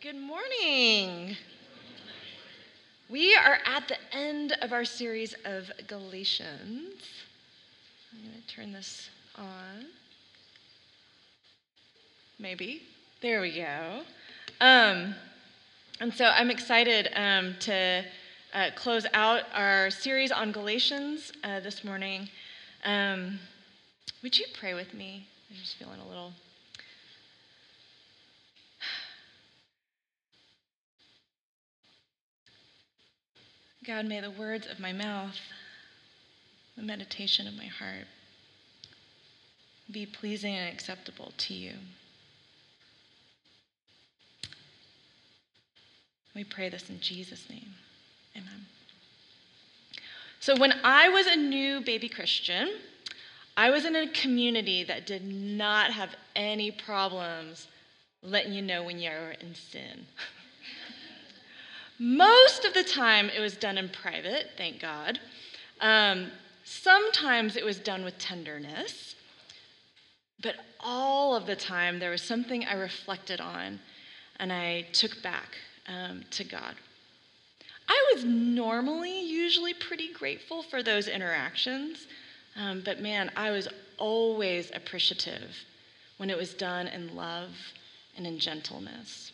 Good morning. We are at the end of our series of Galatians. I'm going to turn this on. Maybe. There we go. Um, and so I'm excited um, to uh, close out our series on Galatians uh, this morning. Um, would you pray with me? I'm just feeling a little God, may the words of my mouth, the meditation of my heart, be pleasing and acceptable to you. We pray this in Jesus' name. Amen. So, when I was a new baby Christian, I was in a community that did not have any problems letting you know when you're in sin. Most of the time, it was done in private, thank God. Um, sometimes it was done with tenderness. But all of the time, there was something I reflected on and I took back um, to God. I was normally usually pretty grateful for those interactions, um, but man, I was always appreciative when it was done in love and in gentleness.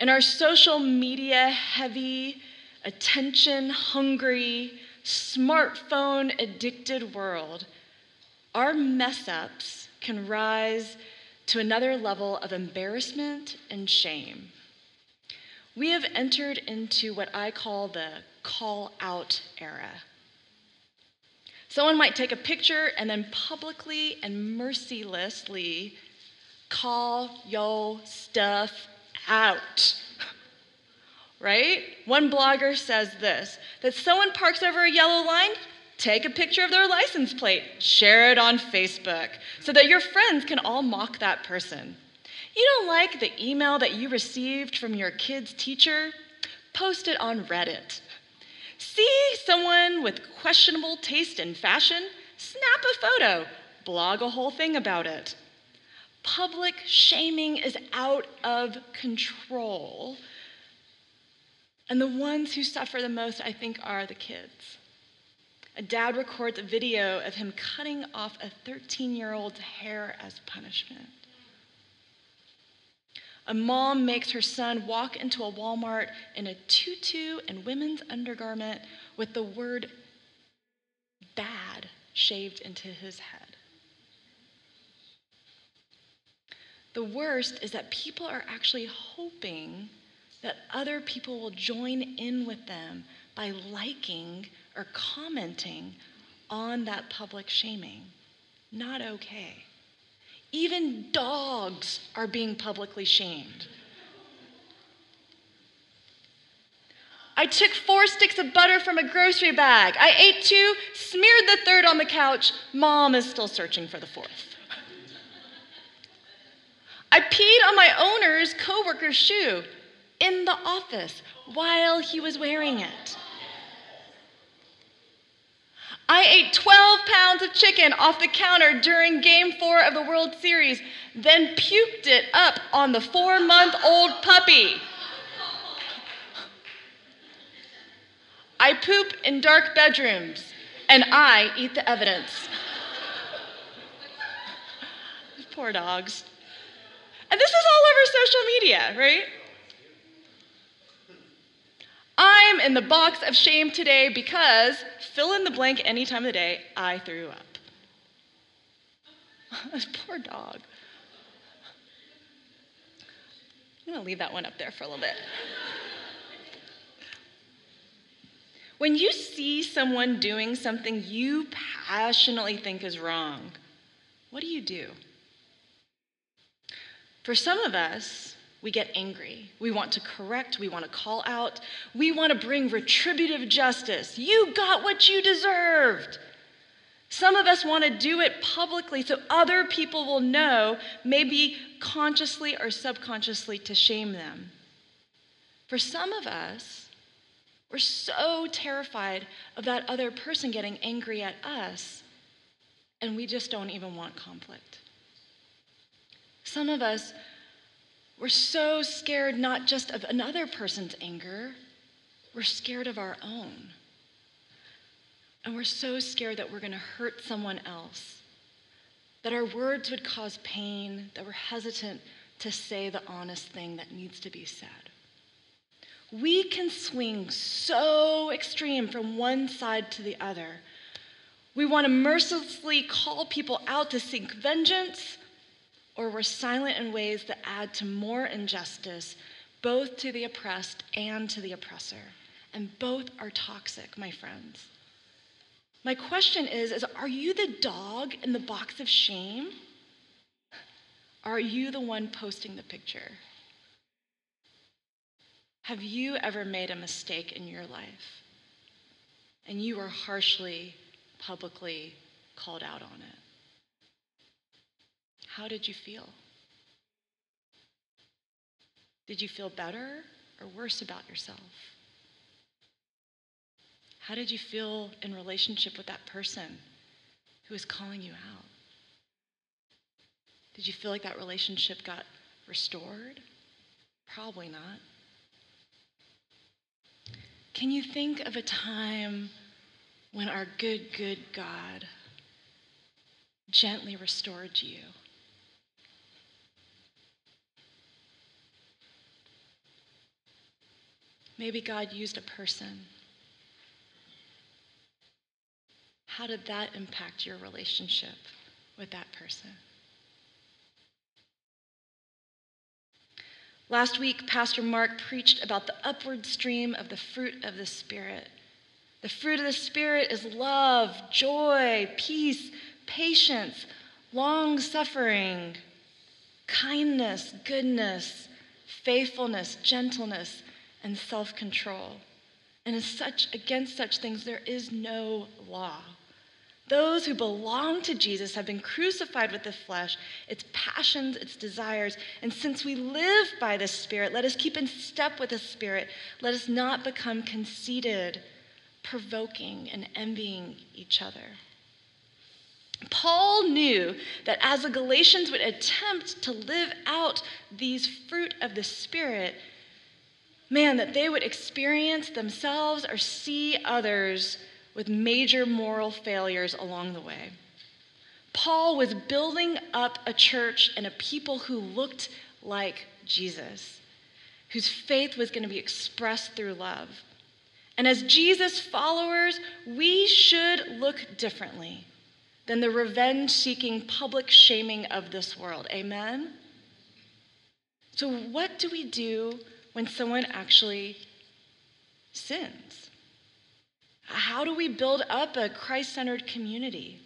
In our social media heavy, attention hungry, smartphone addicted world, our mess ups can rise to another level of embarrassment and shame. We have entered into what I call the call out era. Someone might take a picture and then publicly and mercilessly call yo stuff out. Right? One blogger says this that someone parks over a yellow line, take a picture of their license plate, share it on Facebook so that your friends can all mock that person. You don't like the email that you received from your kid's teacher? Post it on Reddit. See someone with questionable taste in fashion? Snap a photo, blog a whole thing about it. Public shaming is out of control. And the ones who suffer the most, I think, are the kids. A dad records a video of him cutting off a 13 year old's hair as punishment. A mom makes her son walk into a Walmart in a tutu and women's undergarment with the word bad shaved into his head. The worst is that people are actually hoping that other people will join in with them by liking or commenting on that public shaming. Not okay. Even dogs are being publicly shamed. I took four sticks of butter from a grocery bag. I ate two, smeared the third on the couch. Mom is still searching for the fourth. I peed on my owner's coworker's shoe in the office while he was wearing it. I ate 12 pounds of chicken off the counter during game four of the World Series, then puked it up on the four month old puppy. I poop in dark bedrooms, and I eat the evidence. Poor dogs. And this is all over social media, right? I'm in the box of shame today because fill in the blank any time of the day, I threw up. this poor dog. I'm going to leave that one up there for a little bit. When you see someone doing something you passionately think is wrong, what do you do? For some of us, we get angry. We want to correct. We want to call out. We want to bring retributive justice. You got what you deserved. Some of us want to do it publicly so other people will know, maybe consciously or subconsciously, to shame them. For some of us, we're so terrified of that other person getting angry at us, and we just don't even want conflict. Some of us We're so scared not just of another person's anger, we're scared of our own. And we're so scared that we're going to hurt someone else, that our words would cause pain, that we're hesitant to say the honest thing that needs to be said. We can swing so extreme from one side to the other. We want to mercilessly call people out to seek vengeance, or we're silent in ways that add to more injustice, both to the oppressed and to the oppressor. And both are toxic, my friends. My question is, is are you the dog in the box of shame? Are you the one posting the picture? Have you ever made a mistake in your life and you were harshly, publicly called out on it? How did you feel? Did you feel better or worse about yourself? How did you feel in relationship with that person who was calling you out? Did you feel like that relationship got restored? Probably not. Can you think of a time when our good, good God gently restored you? Maybe God used a person. How did that impact your relationship with that person? Last week, Pastor Mark preached about the upward stream of the fruit of the Spirit. The fruit of the Spirit is love, joy, peace, patience, long suffering, kindness, goodness, faithfulness, gentleness, and self control. And as such, against such things, there is no law. Those who belong to Jesus have been crucified with the flesh, its passions, its desires. And since we live by the Spirit, let us keep in step with the Spirit. Let us not become conceited, provoking, and envying each other. Paul knew that as the Galatians would attempt to live out these fruit of the Spirit, man, that they would experience themselves or see others with major moral failures along the way. Paul was building up a church and a people who looked like Jesus, whose faith was going to be expressed through love. And as Jesus followers, we should look differently than the revenge seeking public shaming of this world. Amen? So, what do we do when someone actually sins? How do we build up a Christ centered community?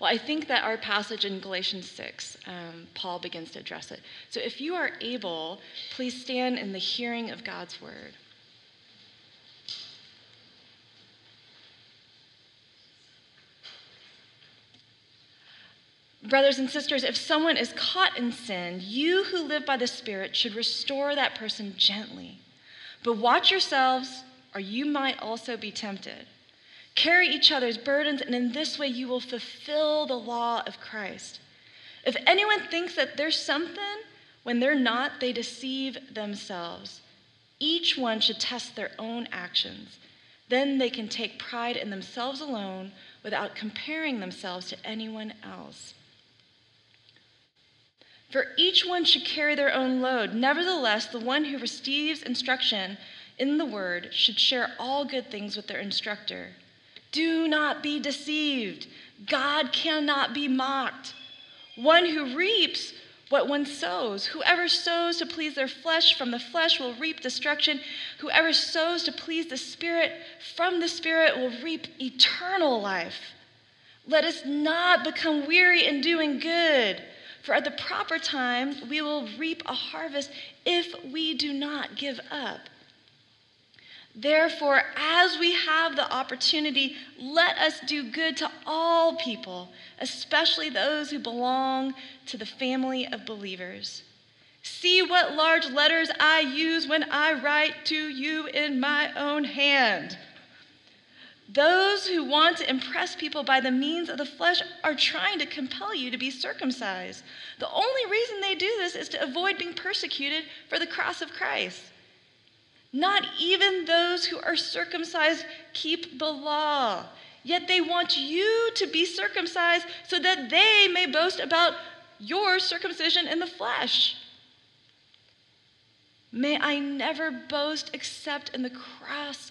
Well, I think that our passage in Galatians 6, um, Paul begins to address it. So if you are able, please stand in the hearing of God's word. Brothers and sisters, if someone is caught in sin, you who live by the Spirit should restore that person gently. But watch yourselves or you might also be tempted. Carry each other's burdens, and in this way you will fulfill the law of Christ. If anyone thinks that there's something when they're not, they deceive themselves. Each one should test their own actions. Then they can take pride in themselves alone without comparing themselves to anyone else. For each one should carry their own load. Nevertheless, the one who receives instruction in the word should share all good things with their instructor. Do not be deceived. God cannot be mocked. One who reaps what one sows. Whoever sows to please their flesh from the flesh will reap destruction. Whoever sows to please the Spirit from the Spirit will reap eternal life. Let us not become weary in doing good, for at the proper time we will reap a harvest if we do not give up. Therefore, as we have the opportunity, let us do good to all people, especially those who belong to the family of believers. See what large letters I use when I write to you in my own hand. Those who want to impress people by the means of the flesh are trying to compel you to be circumcised. The only reason they do this is to avoid being persecuted for the cross of Christ. Not even those who are circumcised keep the law. Yet they want you to be circumcised so that they may boast about your circumcision in the flesh. May I never boast except in the cross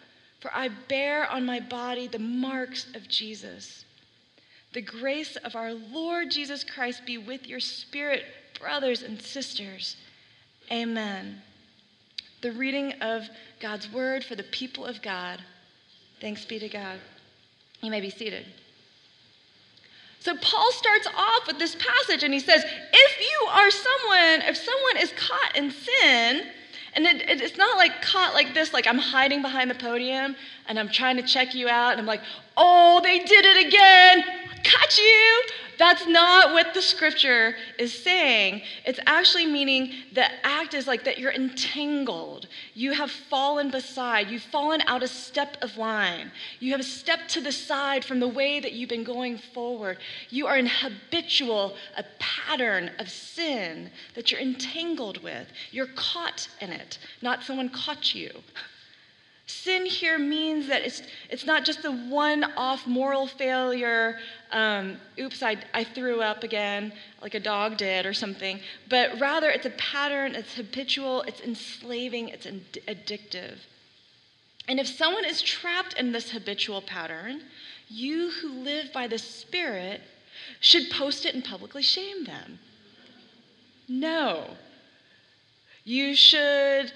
for I bear on my body the marks of Jesus. The grace of our Lord Jesus Christ be with your spirit, brothers and sisters. Amen. The reading of God's word for the people of God. Thanks be to God. You may be seated. So Paul starts off with this passage and he says, if you are someone, if someone is caught in sin, and it, it, it's not like caught like this, like I'm hiding behind the podium and I'm trying to check you out, and I'm like, oh, they did it again, got you. That's not what the scripture is saying. It's actually meaning the act is like that you're entangled. You have fallen beside. You've fallen out a step of line. You have stepped to the side from the way that you've been going forward. You are in habitual, a pattern of sin that you're entangled with. You're caught in it, not someone caught you. Sin here means that it's, it's not just the one off moral failure, um, oops, I, I threw up again, like a dog did or something, but rather it's a pattern, it's habitual, it's enslaving, it's addictive. And if someone is trapped in this habitual pattern, you who live by the Spirit should post it and publicly shame them. No. You should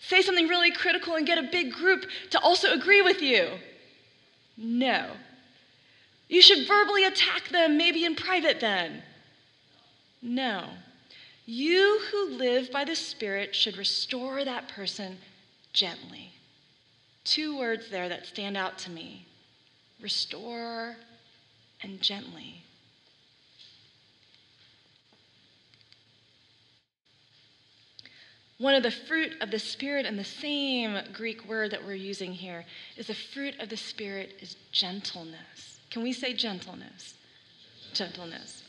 say something really critical and get a big group to also agree with you. No. You should verbally attack them, maybe in private then. No. You who live by the Spirit should restore that person gently. Two words there that stand out to me restore and gently. One of the fruit of the Spirit, and the same Greek word that we're using here, is the fruit of the Spirit is gentleness. Can we say gentleness? Gentleness.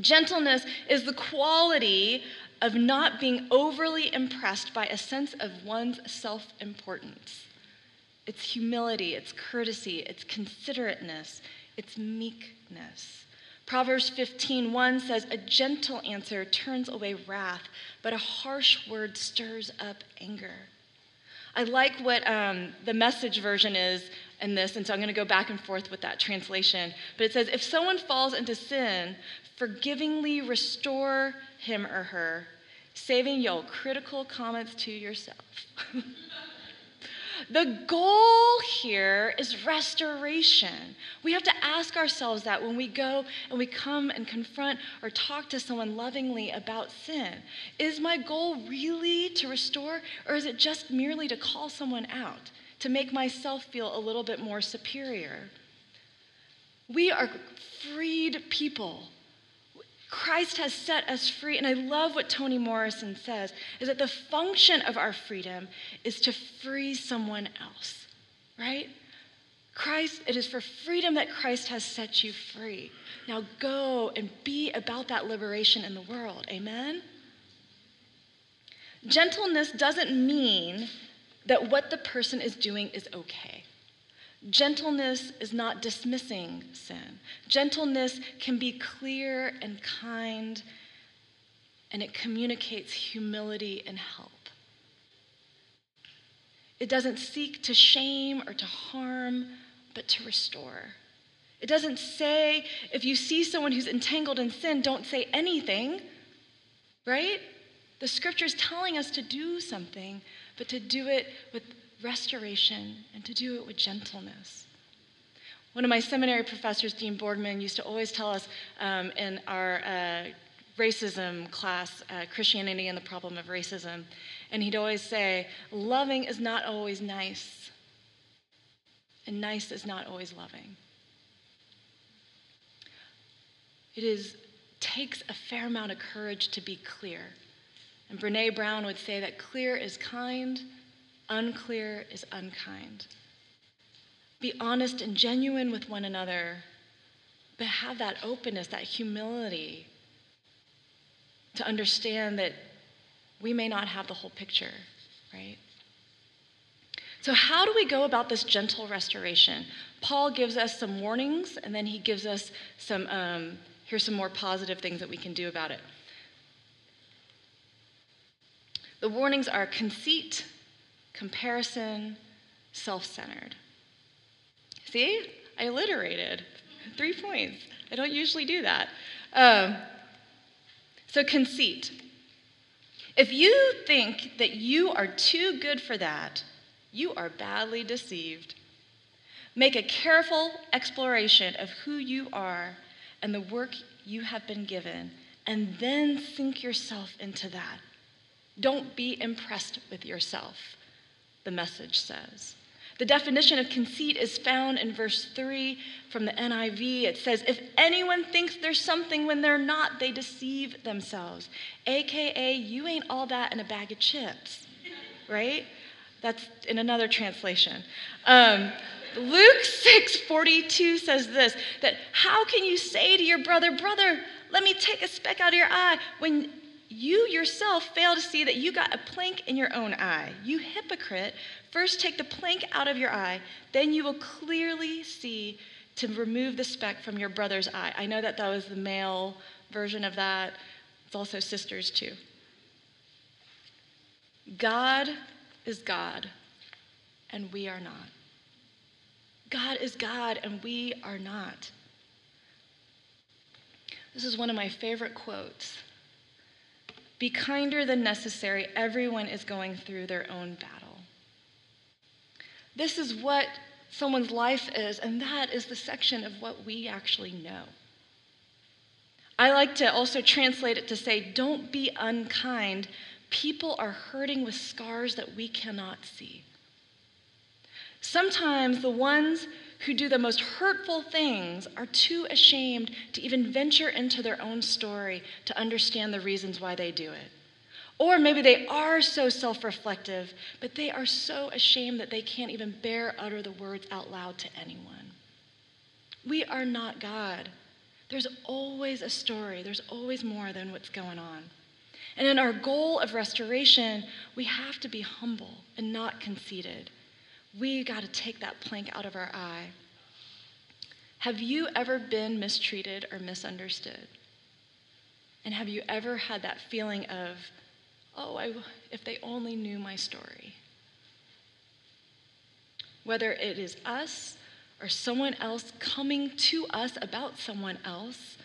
Gentleness is the quality of not being overly impressed by a sense of one's self importance. It's humility, it's courtesy, it's considerateness, it's meekness. Proverbs 15:1 says, "A gentle answer turns away wrath, but a harsh word stirs up anger." I like what um, the message version is in this, and so I'm going to go back and forth with that translation. But it says, "If someone falls into sin, forgivingly restore him or her, saving your critical comments to yourself." The goal here is restoration. We have to ask ourselves that when we go and we come and confront or talk to someone lovingly about sin. Is my goal really to restore, or is it just merely to call someone out, to make myself feel a little bit more superior? We are freed people. Christ has set us free. And I love what Toni Morrison says is that the function of our freedom is to free someone else, right? Christ, it is for freedom that Christ has set you free. Now go and be about that liberation in the world. Amen? Gentleness doesn't mean that what the person is doing is okay. Gentleness is not dismissing sin. Gentleness can be clear and kind, and it communicates humility and help. It doesn't seek to shame or to harm, but to restore. It doesn't say, if you see someone who's entangled in sin, don't say anything, right? The scripture is telling us to do something, but to do it with restoration and to do it with gentleness. One of my seminary professors, Dean Boardman, used to always tell us um, in our uh, racism class, uh, Christianity and the Problem of Racism, and he'd always say, Loving is not always nice, and nice is not always loving. It is, takes a fair amount of courage to be clear. And Brene Brown would say that clear is kind, unclear is unkind. Be honest and genuine with one another, but have that openness, that humility to understand that we may not have the whole picture, right? So, how do we go about this gentle restoration? Paul gives us some warnings, and then he gives us some, um, here's some more positive things that we can do about it. The warnings are conceit, comparison, self centered. See, I alliterated three points. I don't usually do that. Um, so, conceit. If you think that you are too good for that, you are badly deceived. Make a careful exploration of who you are and the work you have been given, and then sink yourself into that. Don't be impressed with yourself, the message says. The definition of conceit is found in verse 3 from the NIV. It says, If anyone thinks there's something when they're not, they deceive themselves. AKA, you ain't all that in a bag of chips, right? That's in another translation. Um, Luke 6 42 says this that how can you say to your brother, Brother, let me take a speck out of your eye, when you yourself fail to see that you got a plank in your own eye? You hypocrite, First, take the plank out of your eye, then you will clearly see to remove the speck from your brother's eye. I know that that was the male version of that, it's also sisters too. God is God, and we are not. God is God, and we are not. This is one of my favorite quotes. Be kinder than necessary. Everyone is going through their own battle. This is what someone's life is, and that is the section of what we actually know. I like to also translate it to say, don't be unkind. People are hurting with scars that we cannot see. Sometimes the ones who do the most hurtful things are too ashamed to even venture into their own story to understand the reasons why they do it. Or maybe they are so self reflective, but they are so ashamed that they can't even bear utter the words out loud to anyone. We are not God. There's always a story, there's always more than what's going on. And in our goal of restoration, we have to be humble and not conceited. We got to take that plank out of our eye. Have you ever been mistreated or misunderstood? And have you ever had that feeling of, oh, I, if they only knew my story. Whether it is us or someone else coming to us about someone else,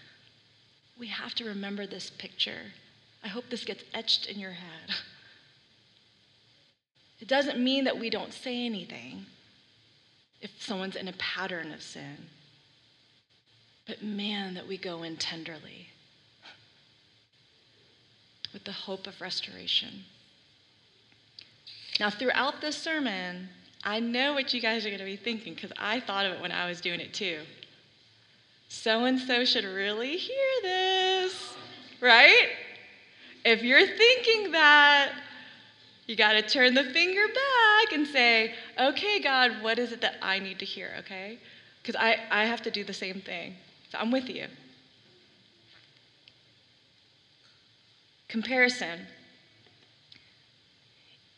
we have to remember this picture. I hope this gets etched in your head. It doesn't mean that we don't say anything if someone's in a pattern of sin, but man, that we go in tenderly with the hope of restoration. Now, throughout this sermon, I know what you guys are going to be thinking because I thought of it when I was doing it too. So and so should really hear this, right? If you're thinking that, you got to turn the finger back and say, okay, God, what is it that I need to hear, okay? Because I, I have to do the same thing. So I'm with you. Comparison.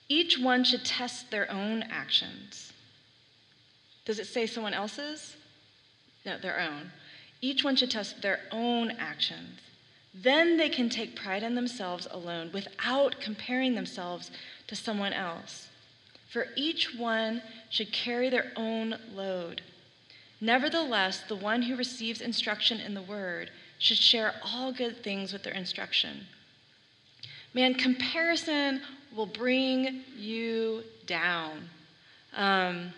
Each one should test their own actions. Does it say someone else's? No, their own. Each one should test their own actions. Then they can take pride in themselves alone without comparing themselves to someone else. For each one should carry their own load. Nevertheless, the one who receives instruction in the word should share all good things with their instruction. Man, comparison will bring you down. Um,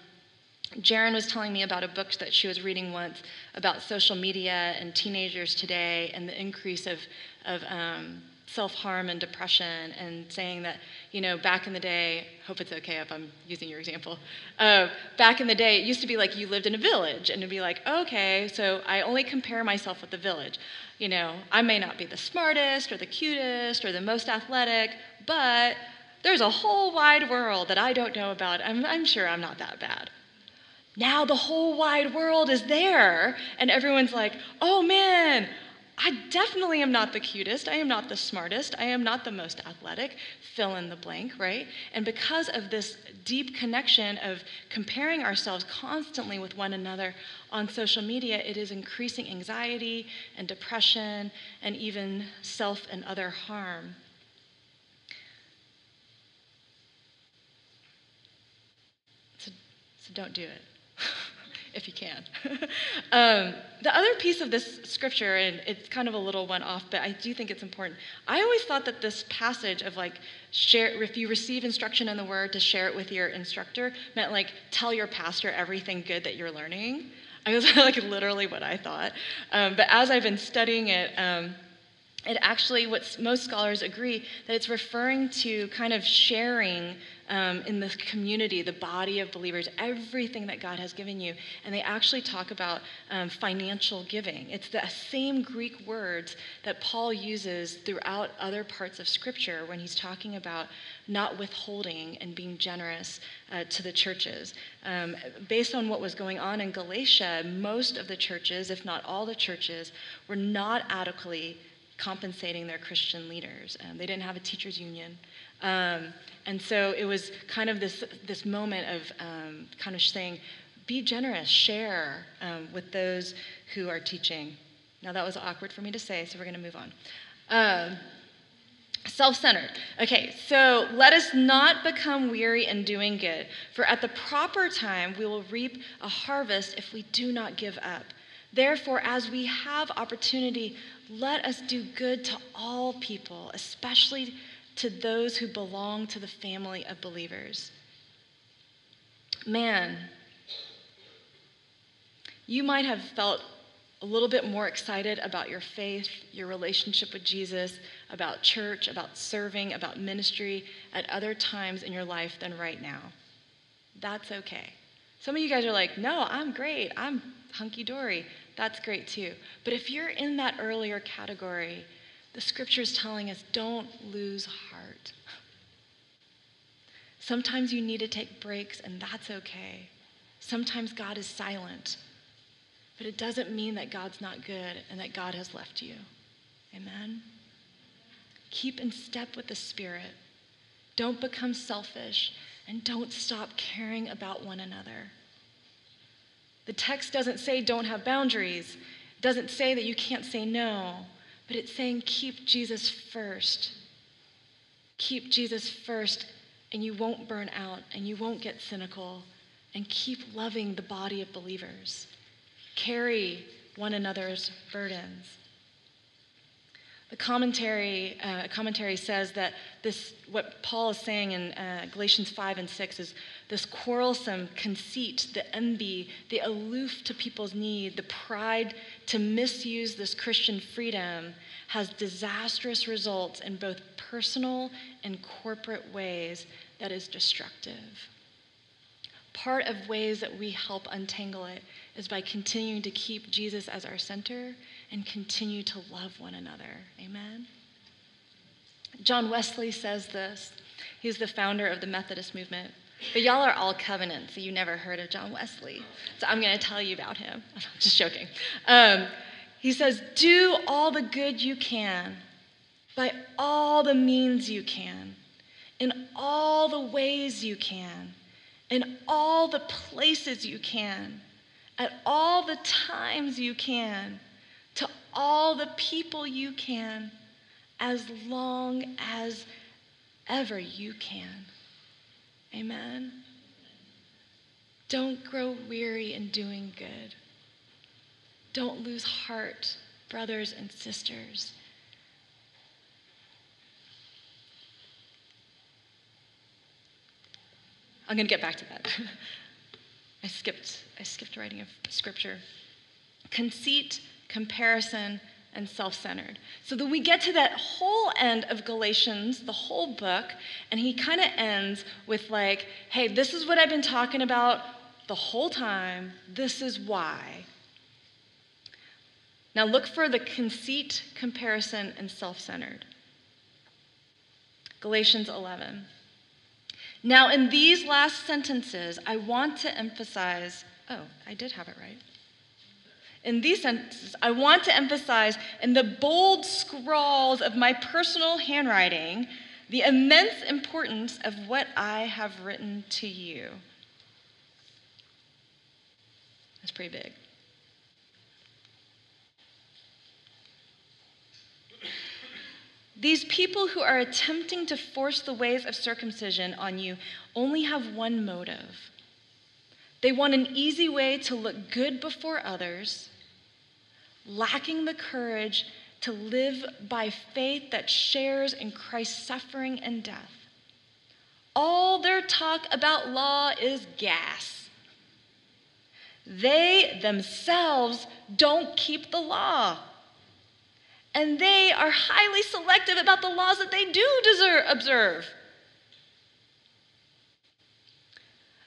Jaren was telling me about a book that she was reading once about social media and teenagers today and the increase of, of um, self harm and depression, and saying that, you know, back in the day, hope it's okay if I'm using your example. Uh, back in the day, it used to be like you lived in a village, and it'd be like, okay, so I only compare myself with the village. You know, I may not be the smartest or the cutest or the most athletic, but there's a whole wide world that I don't know about. I'm, I'm sure I'm not that bad. Now the whole wide world is there, and everyone's like, oh man, I definitely am not the cutest. I am not the smartest. I am not the most athletic. Fill in the blank, right? And because of this deep connection of comparing ourselves constantly with one another on social media, it is increasing anxiety and depression and even self and other harm. So, so don't do it if you can. um, the other piece of this scripture, and it's kind of a little one off, but I do think it's important. I always thought that this passage of like, share, if you receive instruction in the word, to share it with your instructor meant like, tell your pastor everything good that you're learning. I was like literally what I thought. Um, but as I've been studying it, um, it actually, what most scholars agree, that it's referring to kind of sharing um, in the community, the body of believers, everything that God has given you. And they actually talk about um, financial giving. It's the same Greek words that Paul uses throughout other parts of Scripture when he's talking about not withholding and being generous uh, to the churches. Um, based on what was going on in Galatia, most of the churches, if not all the churches, were not adequately compensating their Christian leaders. Um, they didn't have a teachers' union. Um, and so it was kind of this, this moment of um, kind of saying, be generous, share um, with those who are teaching. Now, that was awkward for me to say, so we're going to move on. Um, Self centered. Okay, so let us not become weary in doing good, for at the proper time we will reap a harvest if we do not give up. Therefore, as we have opportunity, let us do good to all people, especially to those who belong to the family of believers. Man, you might have felt a little bit more excited about your faith, your relationship with Jesus, about church, about serving, about ministry at other times in your life than right now. That's okay. Some of you guys are like, no, I'm great. I'm hunky dory. That's great too. But if you're in that earlier category, the scripture is telling us don't lose heart. Sometimes you need to take breaks, and that's okay. Sometimes God is silent, but it doesn't mean that God's not good and that God has left you. Amen? Keep in step with the Spirit. Don't become selfish, and don't stop caring about one another. The text doesn't say don't have boundaries, it doesn't say that you can't say no but it's saying keep Jesus first. Keep Jesus first, and you won't burn out and you won't get cynical, and keep loving the body of believers. Carry one another's burdens. The commentary, uh, commentary says that this, what Paul is saying in uh, Galatians 5 and 6 is this quarrelsome conceit, the envy, the aloof to people's need, the pride to misuse this Christian freedom has disastrous results in both personal and corporate ways that is destructive. Part of ways that we help untangle it is by continuing to keep Jesus as our center and continue to love one another. Amen? John Wesley says this. He's the founder of the Methodist movement. But y'all are all covenant, so you never heard of John Wesley. So I'm going to tell you about him. I'm just joking. Um, he says, Do all the good you can by all the means you can, in all the ways you can, in all the places you can, at all the times you can all the people you can as long as ever you can. Amen. Don't grow weary in doing good. Don't lose heart, brothers and sisters. I'm going to get back to that. I skipped, I skipped writing of scripture. Conceit, comparison, and self centered. So that we get to that whole end of Galatians, the whole book, and he kind of ends with, like, hey, this is what I've been talking about the whole time. This is why. Now look for the conceit, comparison, and self centered. Galatians 11. Now, in these last sentences, I want to emphasize oh, I did have it right. In these sentences, I want to emphasize in the bold scrawls of my personal handwriting the immense importance of what I have written to you. That's pretty big. These people who are attempting to force the ways of circumcision on you only have one motive. They want an easy way to look good before others lacking the courage to live by faith that shares in Christ's suffering and death. All their talk about law is gas. They themselves don't keep the law. And they are highly selective about the laws that they do deserve, observe.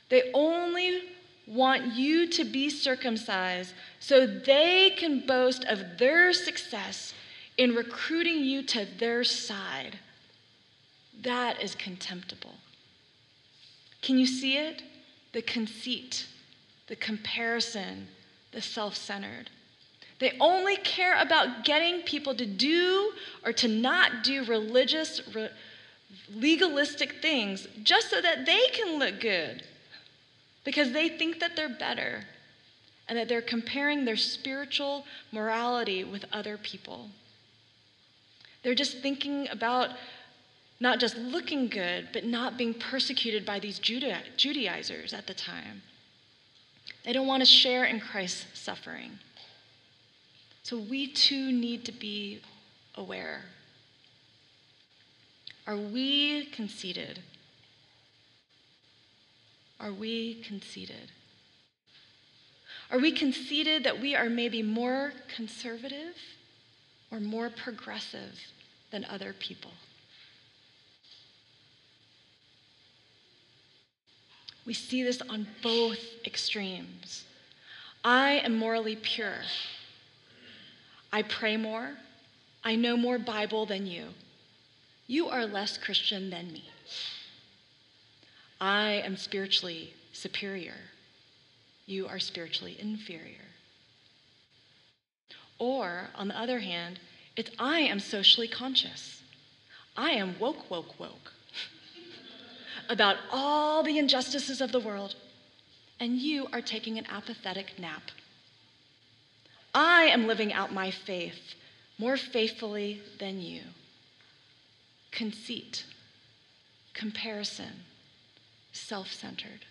They only want you to be circumcised so they can boast of their success in recruiting you to their side. That is contemptible. Can you see it? The conceit, the comparison, the self centered. They only care about getting people to do or to not do religious, re- legalistic things just so that they can look good because they think that they're better and that they're comparing their spiritual morality with other people. They're just thinking about not just looking good, but not being persecuted by these Judaizers at the time. They don't want to share in Christ's suffering. So we too need to be aware. Are we conceited? Are we conceited? Are we conceited that we are maybe more conservative or more progressive than other people? We see this on both extremes. I am morally pure. I pray more. I know more Bible than you. You are less Christian than me. I am spiritually superior. You are spiritually inferior. Or, on the other hand, it's I am socially conscious. I am woke, woke, woke about all the injustices of the world, and you are taking an apathetic nap. I am living out my faith more faithfully than you. Conceit, comparison, self centered.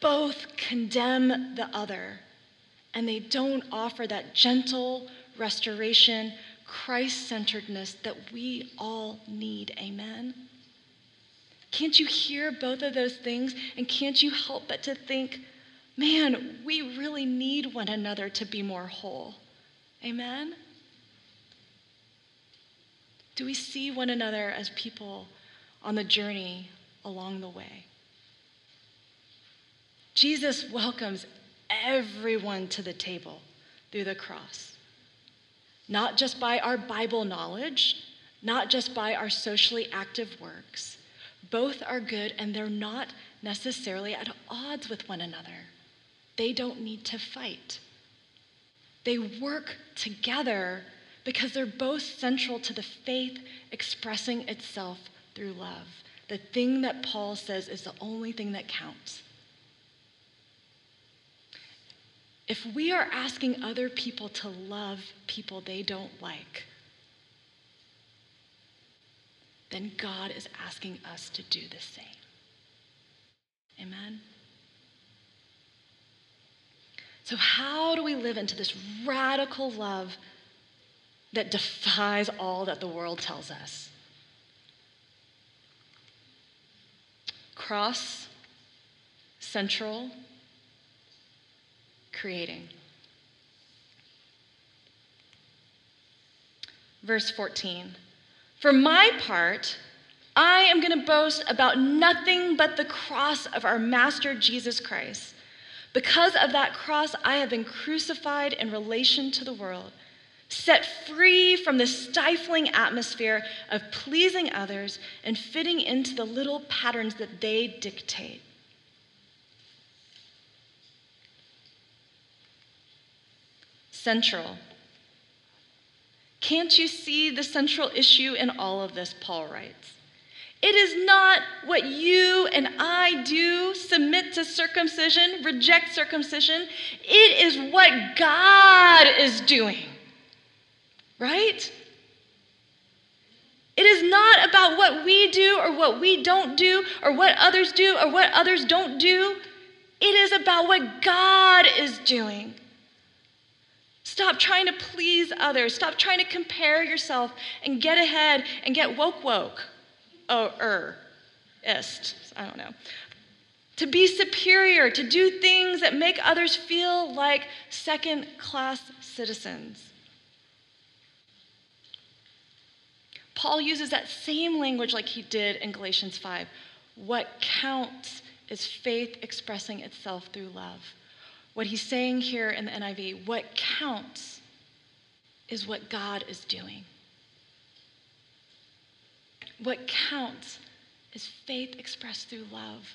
Both condemn the other, and they don't offer that gentle restoration, Christ centeredness that we all need. Amen? Can't you hear both of those things? And can't you help but to think, man, we really need one another to be more whole? Amen? Do we see one another as people on the journey along the way. Jesus welcomes everyone to the table through the cross, not just by our Bible knowledge, not just by our socially active works. Both are good and they're not necessarily at odds with one another. They don't need to fight. They work together because they're both central to the faith expressing itself through love the thing that Paul says is the only thing that counts. If we are asking other people to love people they don't like, then God is asking us to do the same. Amen? So, how do we live into this radical love that defies all that the world tells us? Cross, central, creating. Verse 14 For my part, I am going to boast about nothing but the cross of our Master Jesus Christ. Because of that cross, I have been crucified in relation to the world, set free from the stifling atmosphere of pleasing others and fitting into the little patterns that they dictate. Central. Can't you see the central issue in all of this? Paul writes. It is not what you and I do, submit to circumcision, reject circumcision. It is what God is doing. Right? It is not about what we do or what we don't do or what others do or what others don't do. It is about what God is doing. Stop trying to please others. Stop trying to compare yourself and get ahead and get woke woke oh, er, ist, I don't know. To be superior, to do things that make others feel like second class citizens. Paul uses that same language like he did in Galatians 5. What counts is faith expressing itself through love. What he's saying here in the NIV, what counts is what God is doing. What counts is faith expressed through love.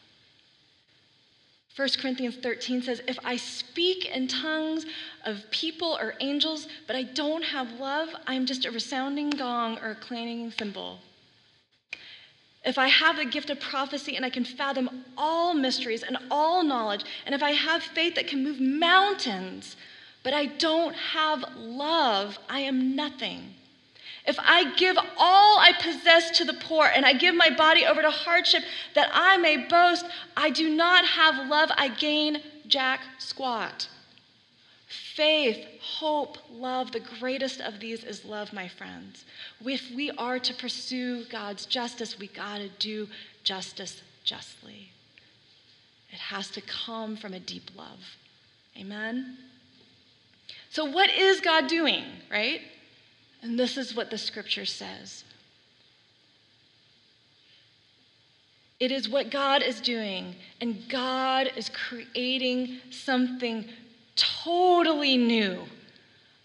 1 Corinthians 13 says, If I speak in tongues of people or angels, but I don't have love, I'm just a resounding gong or a clanging cymbal. If I have the gift of prophecy and I can fathom all mysteries and all knowledge, and if I have faith that can move mountains, but I don't have love, I am nothing. If I give all I possess to the poor and I give my body over to hardship that I may boast, I do not have love, I gain jack squat. Faith, hope, love, the greatest of these is love, my friends. If we are to pursue God's justice, we got to do justice justly. It has to come from a deep love. Amen? So, what is God doing, right? And this is what the scripture says it is what God is doing, and God is creating something totally new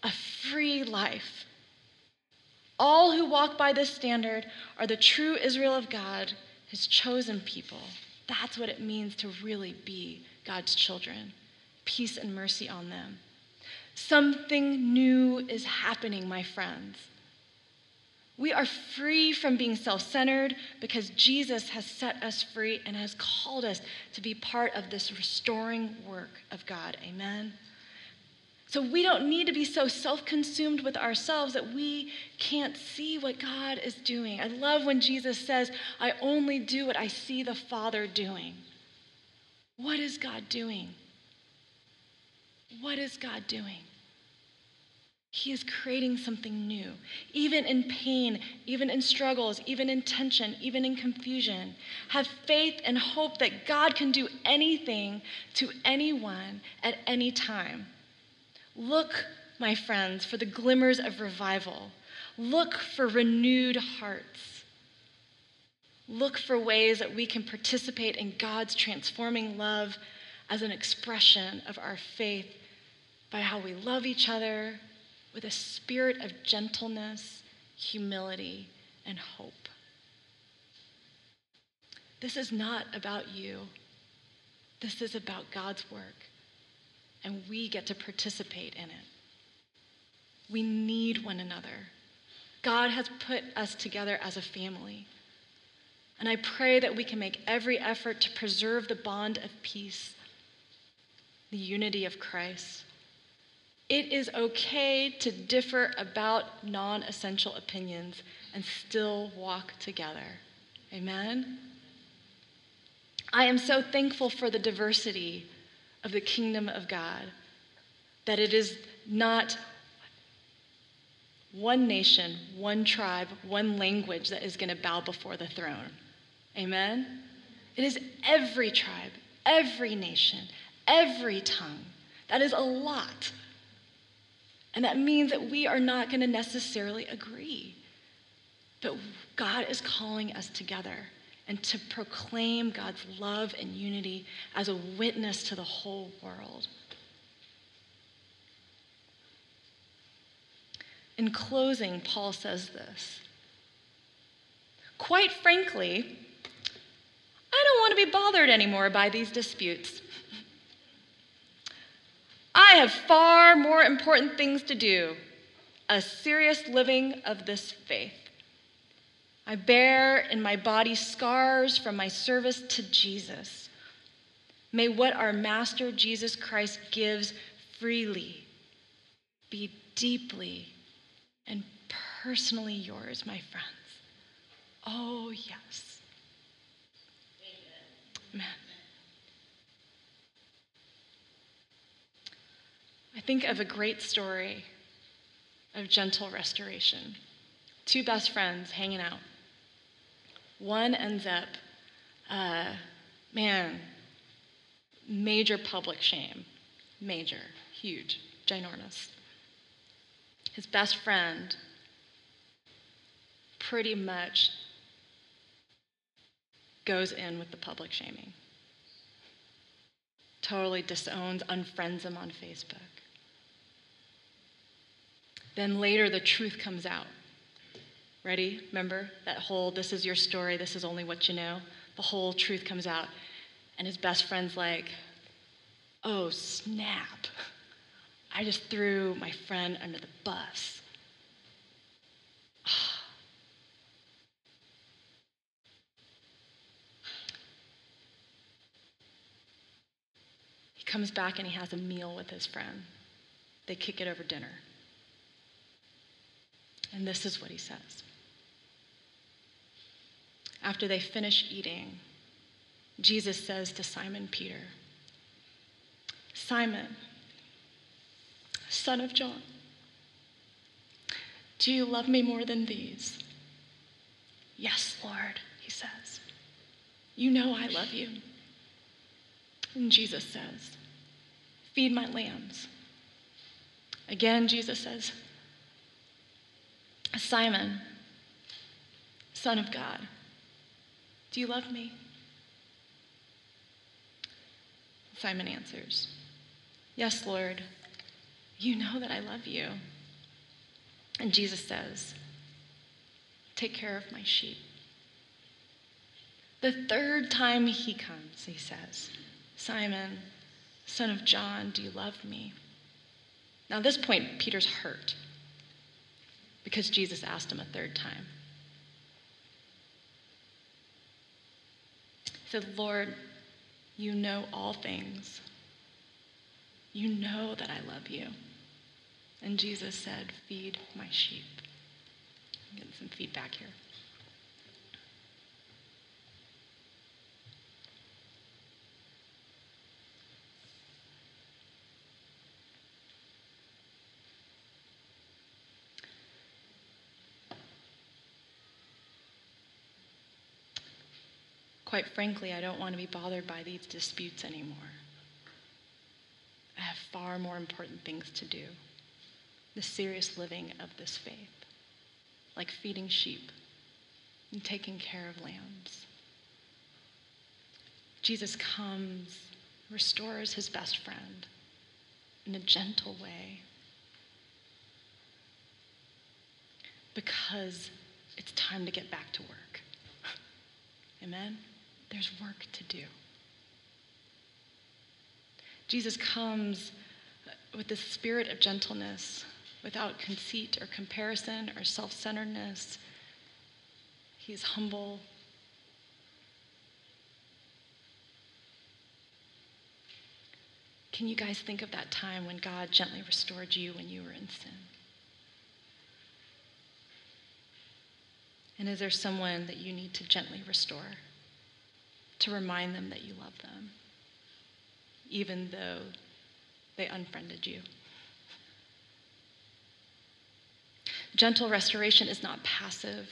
a free life. All who walk by this standard are the true Israel of God, his chosen people. That's what it means to really be God's children. Peace and mercy on them. Something new is happening, my friends. We are free from being self centered because Jesus has set us free and has called us to be part of this restoring work of God. Amen. So we don't need to be so self consumed with ourselves that we can't see what God is doing. I love when Jesus says, I only do what I see the Father doing. What is God doing? What is God doing? He is creating something new, even in pain, even in struggles, even in tension, even in confusion. Have faith and hope that God can do anything to anyone at any time. Look, my friends, for the glimmers of revival. Look for renewed hearts. Look for ways that we can participate in God's transforming love as an expression of our faith by how we love each other with a spirit of gentleness, humility, and hope. This is not about you. This is about God's work, and we get to participate in it. We need one another. God has put us together as a family. And I pray that we can make every effort to preserve the bond of peace, the unity of Christ. It is okay to differ about non essential opinions and still walk together. Amen? I am so thankful for the diversity of the kingdom of God, that it is not one nation, one tribe, one language that is going to bow before the throne. Amen? It is every tribe, every nation, every tongue That is a lot. And that means that we are not going to necessarily agree. But God is calling us together and to proclaim God's love and unity as a witness to the whole world. In closing, Paul says this Quite frankly, I don't want to be bothered anymore by these disputes. I have far more important things to do a serious living of this faith. I bear in my body scars from my service to Jesus. May what our Master Jesus Christ gives freely be deeply and personally yours, my friends. Oh, yes. Amen. I think of a great story of gentle restoration. Two best friends hanging out. One ends up, uh, man, major public shame. Major, huge, ginormous. His best friend pretty much goes in with the public shaming. Totally disowns, unfriends him on Facebook. Then later, the truth comes out. Ready? Remember that whole this is your story, this is only what you know? The whole truth comes out. And his best friend's like, oh, snap. I just threw my friend under the bus. he comes back and he has a meal with his friend. They kick it over dinner. And this is what he says. After they finish eating, Jesus says to Simon Peter, Simon, son of John, do you love me more than these? Yes, Lord, he says. You know I love you. And Jesus says, Feed my lambs. Again, Jesus says, Simon, Son of God, do you love me? Simon answers, Yes, Lord, you know that I love you. And Jesus says, Take care of my sheep. The third time he comes, he says, Simon, son of John, do you love me? Now, at this point, Peter's hurt because Jesus asked him a third time. He said, Lord, you know all things. You know that I love you. And Jesus said, Feed my sheep. I'm getting some feedback here. Quite frankly, I don't want to be bothered by these disputes anymore. I have far more important things to do. The serious living of this faith, like feeding sheep and taking care of lambs. Jesus comes, restores his best friend in a gentle way because it's time to get back to work. Amen? There's work to do. Jesus comes with the spirit of gentleness, without conceit or comparison or self centeredness. He's humble. Can you guys think of that time when God gently restored you when you were in sin? And is there someone that you need to gently restore? To remind them that you love them, even though they unfriended you. Gentle restoration is not passive,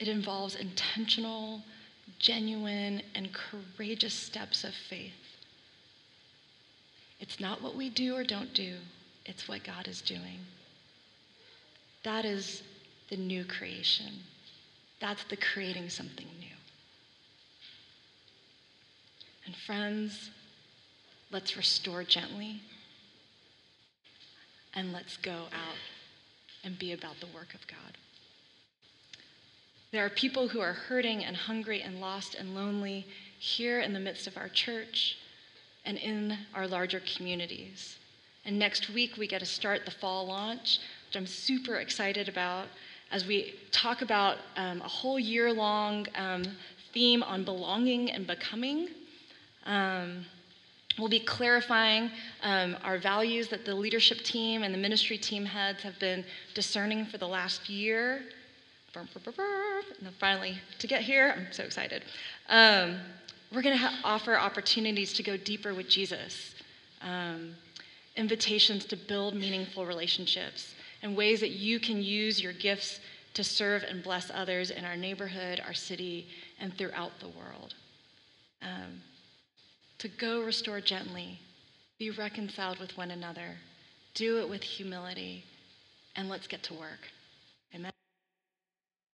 it involves intentional, genuine, and courageous steps of faith. It's not what we do or don't do, it's what God is doing. That is the new creation. That's the creating something new. And friends, let's restore gently and let's go out and be about the work of God. There are people who are hurting and hungry and lost and lonely here in the midst of our church and in our larger communities. And next week, we get to start the fall launch, which I'm super excited about as we talk about um, a whole year long um, theme on belonging and becoming. Um, we'll be clarifying um, our values that the leadership team and the ministry team heads have been discerning for the last year. And then finally, to get here, I'm so excited. Um, we're going to ha- offer opportunities to go deeper with Jesus, um, invitations to build meaningful relationships, and ways that you can use your gifts to serve and bless others in our neighborhood, our city, and throughout the world. Um, to go restore gently, be reconciled with one another, do it with humility, and let's get to work.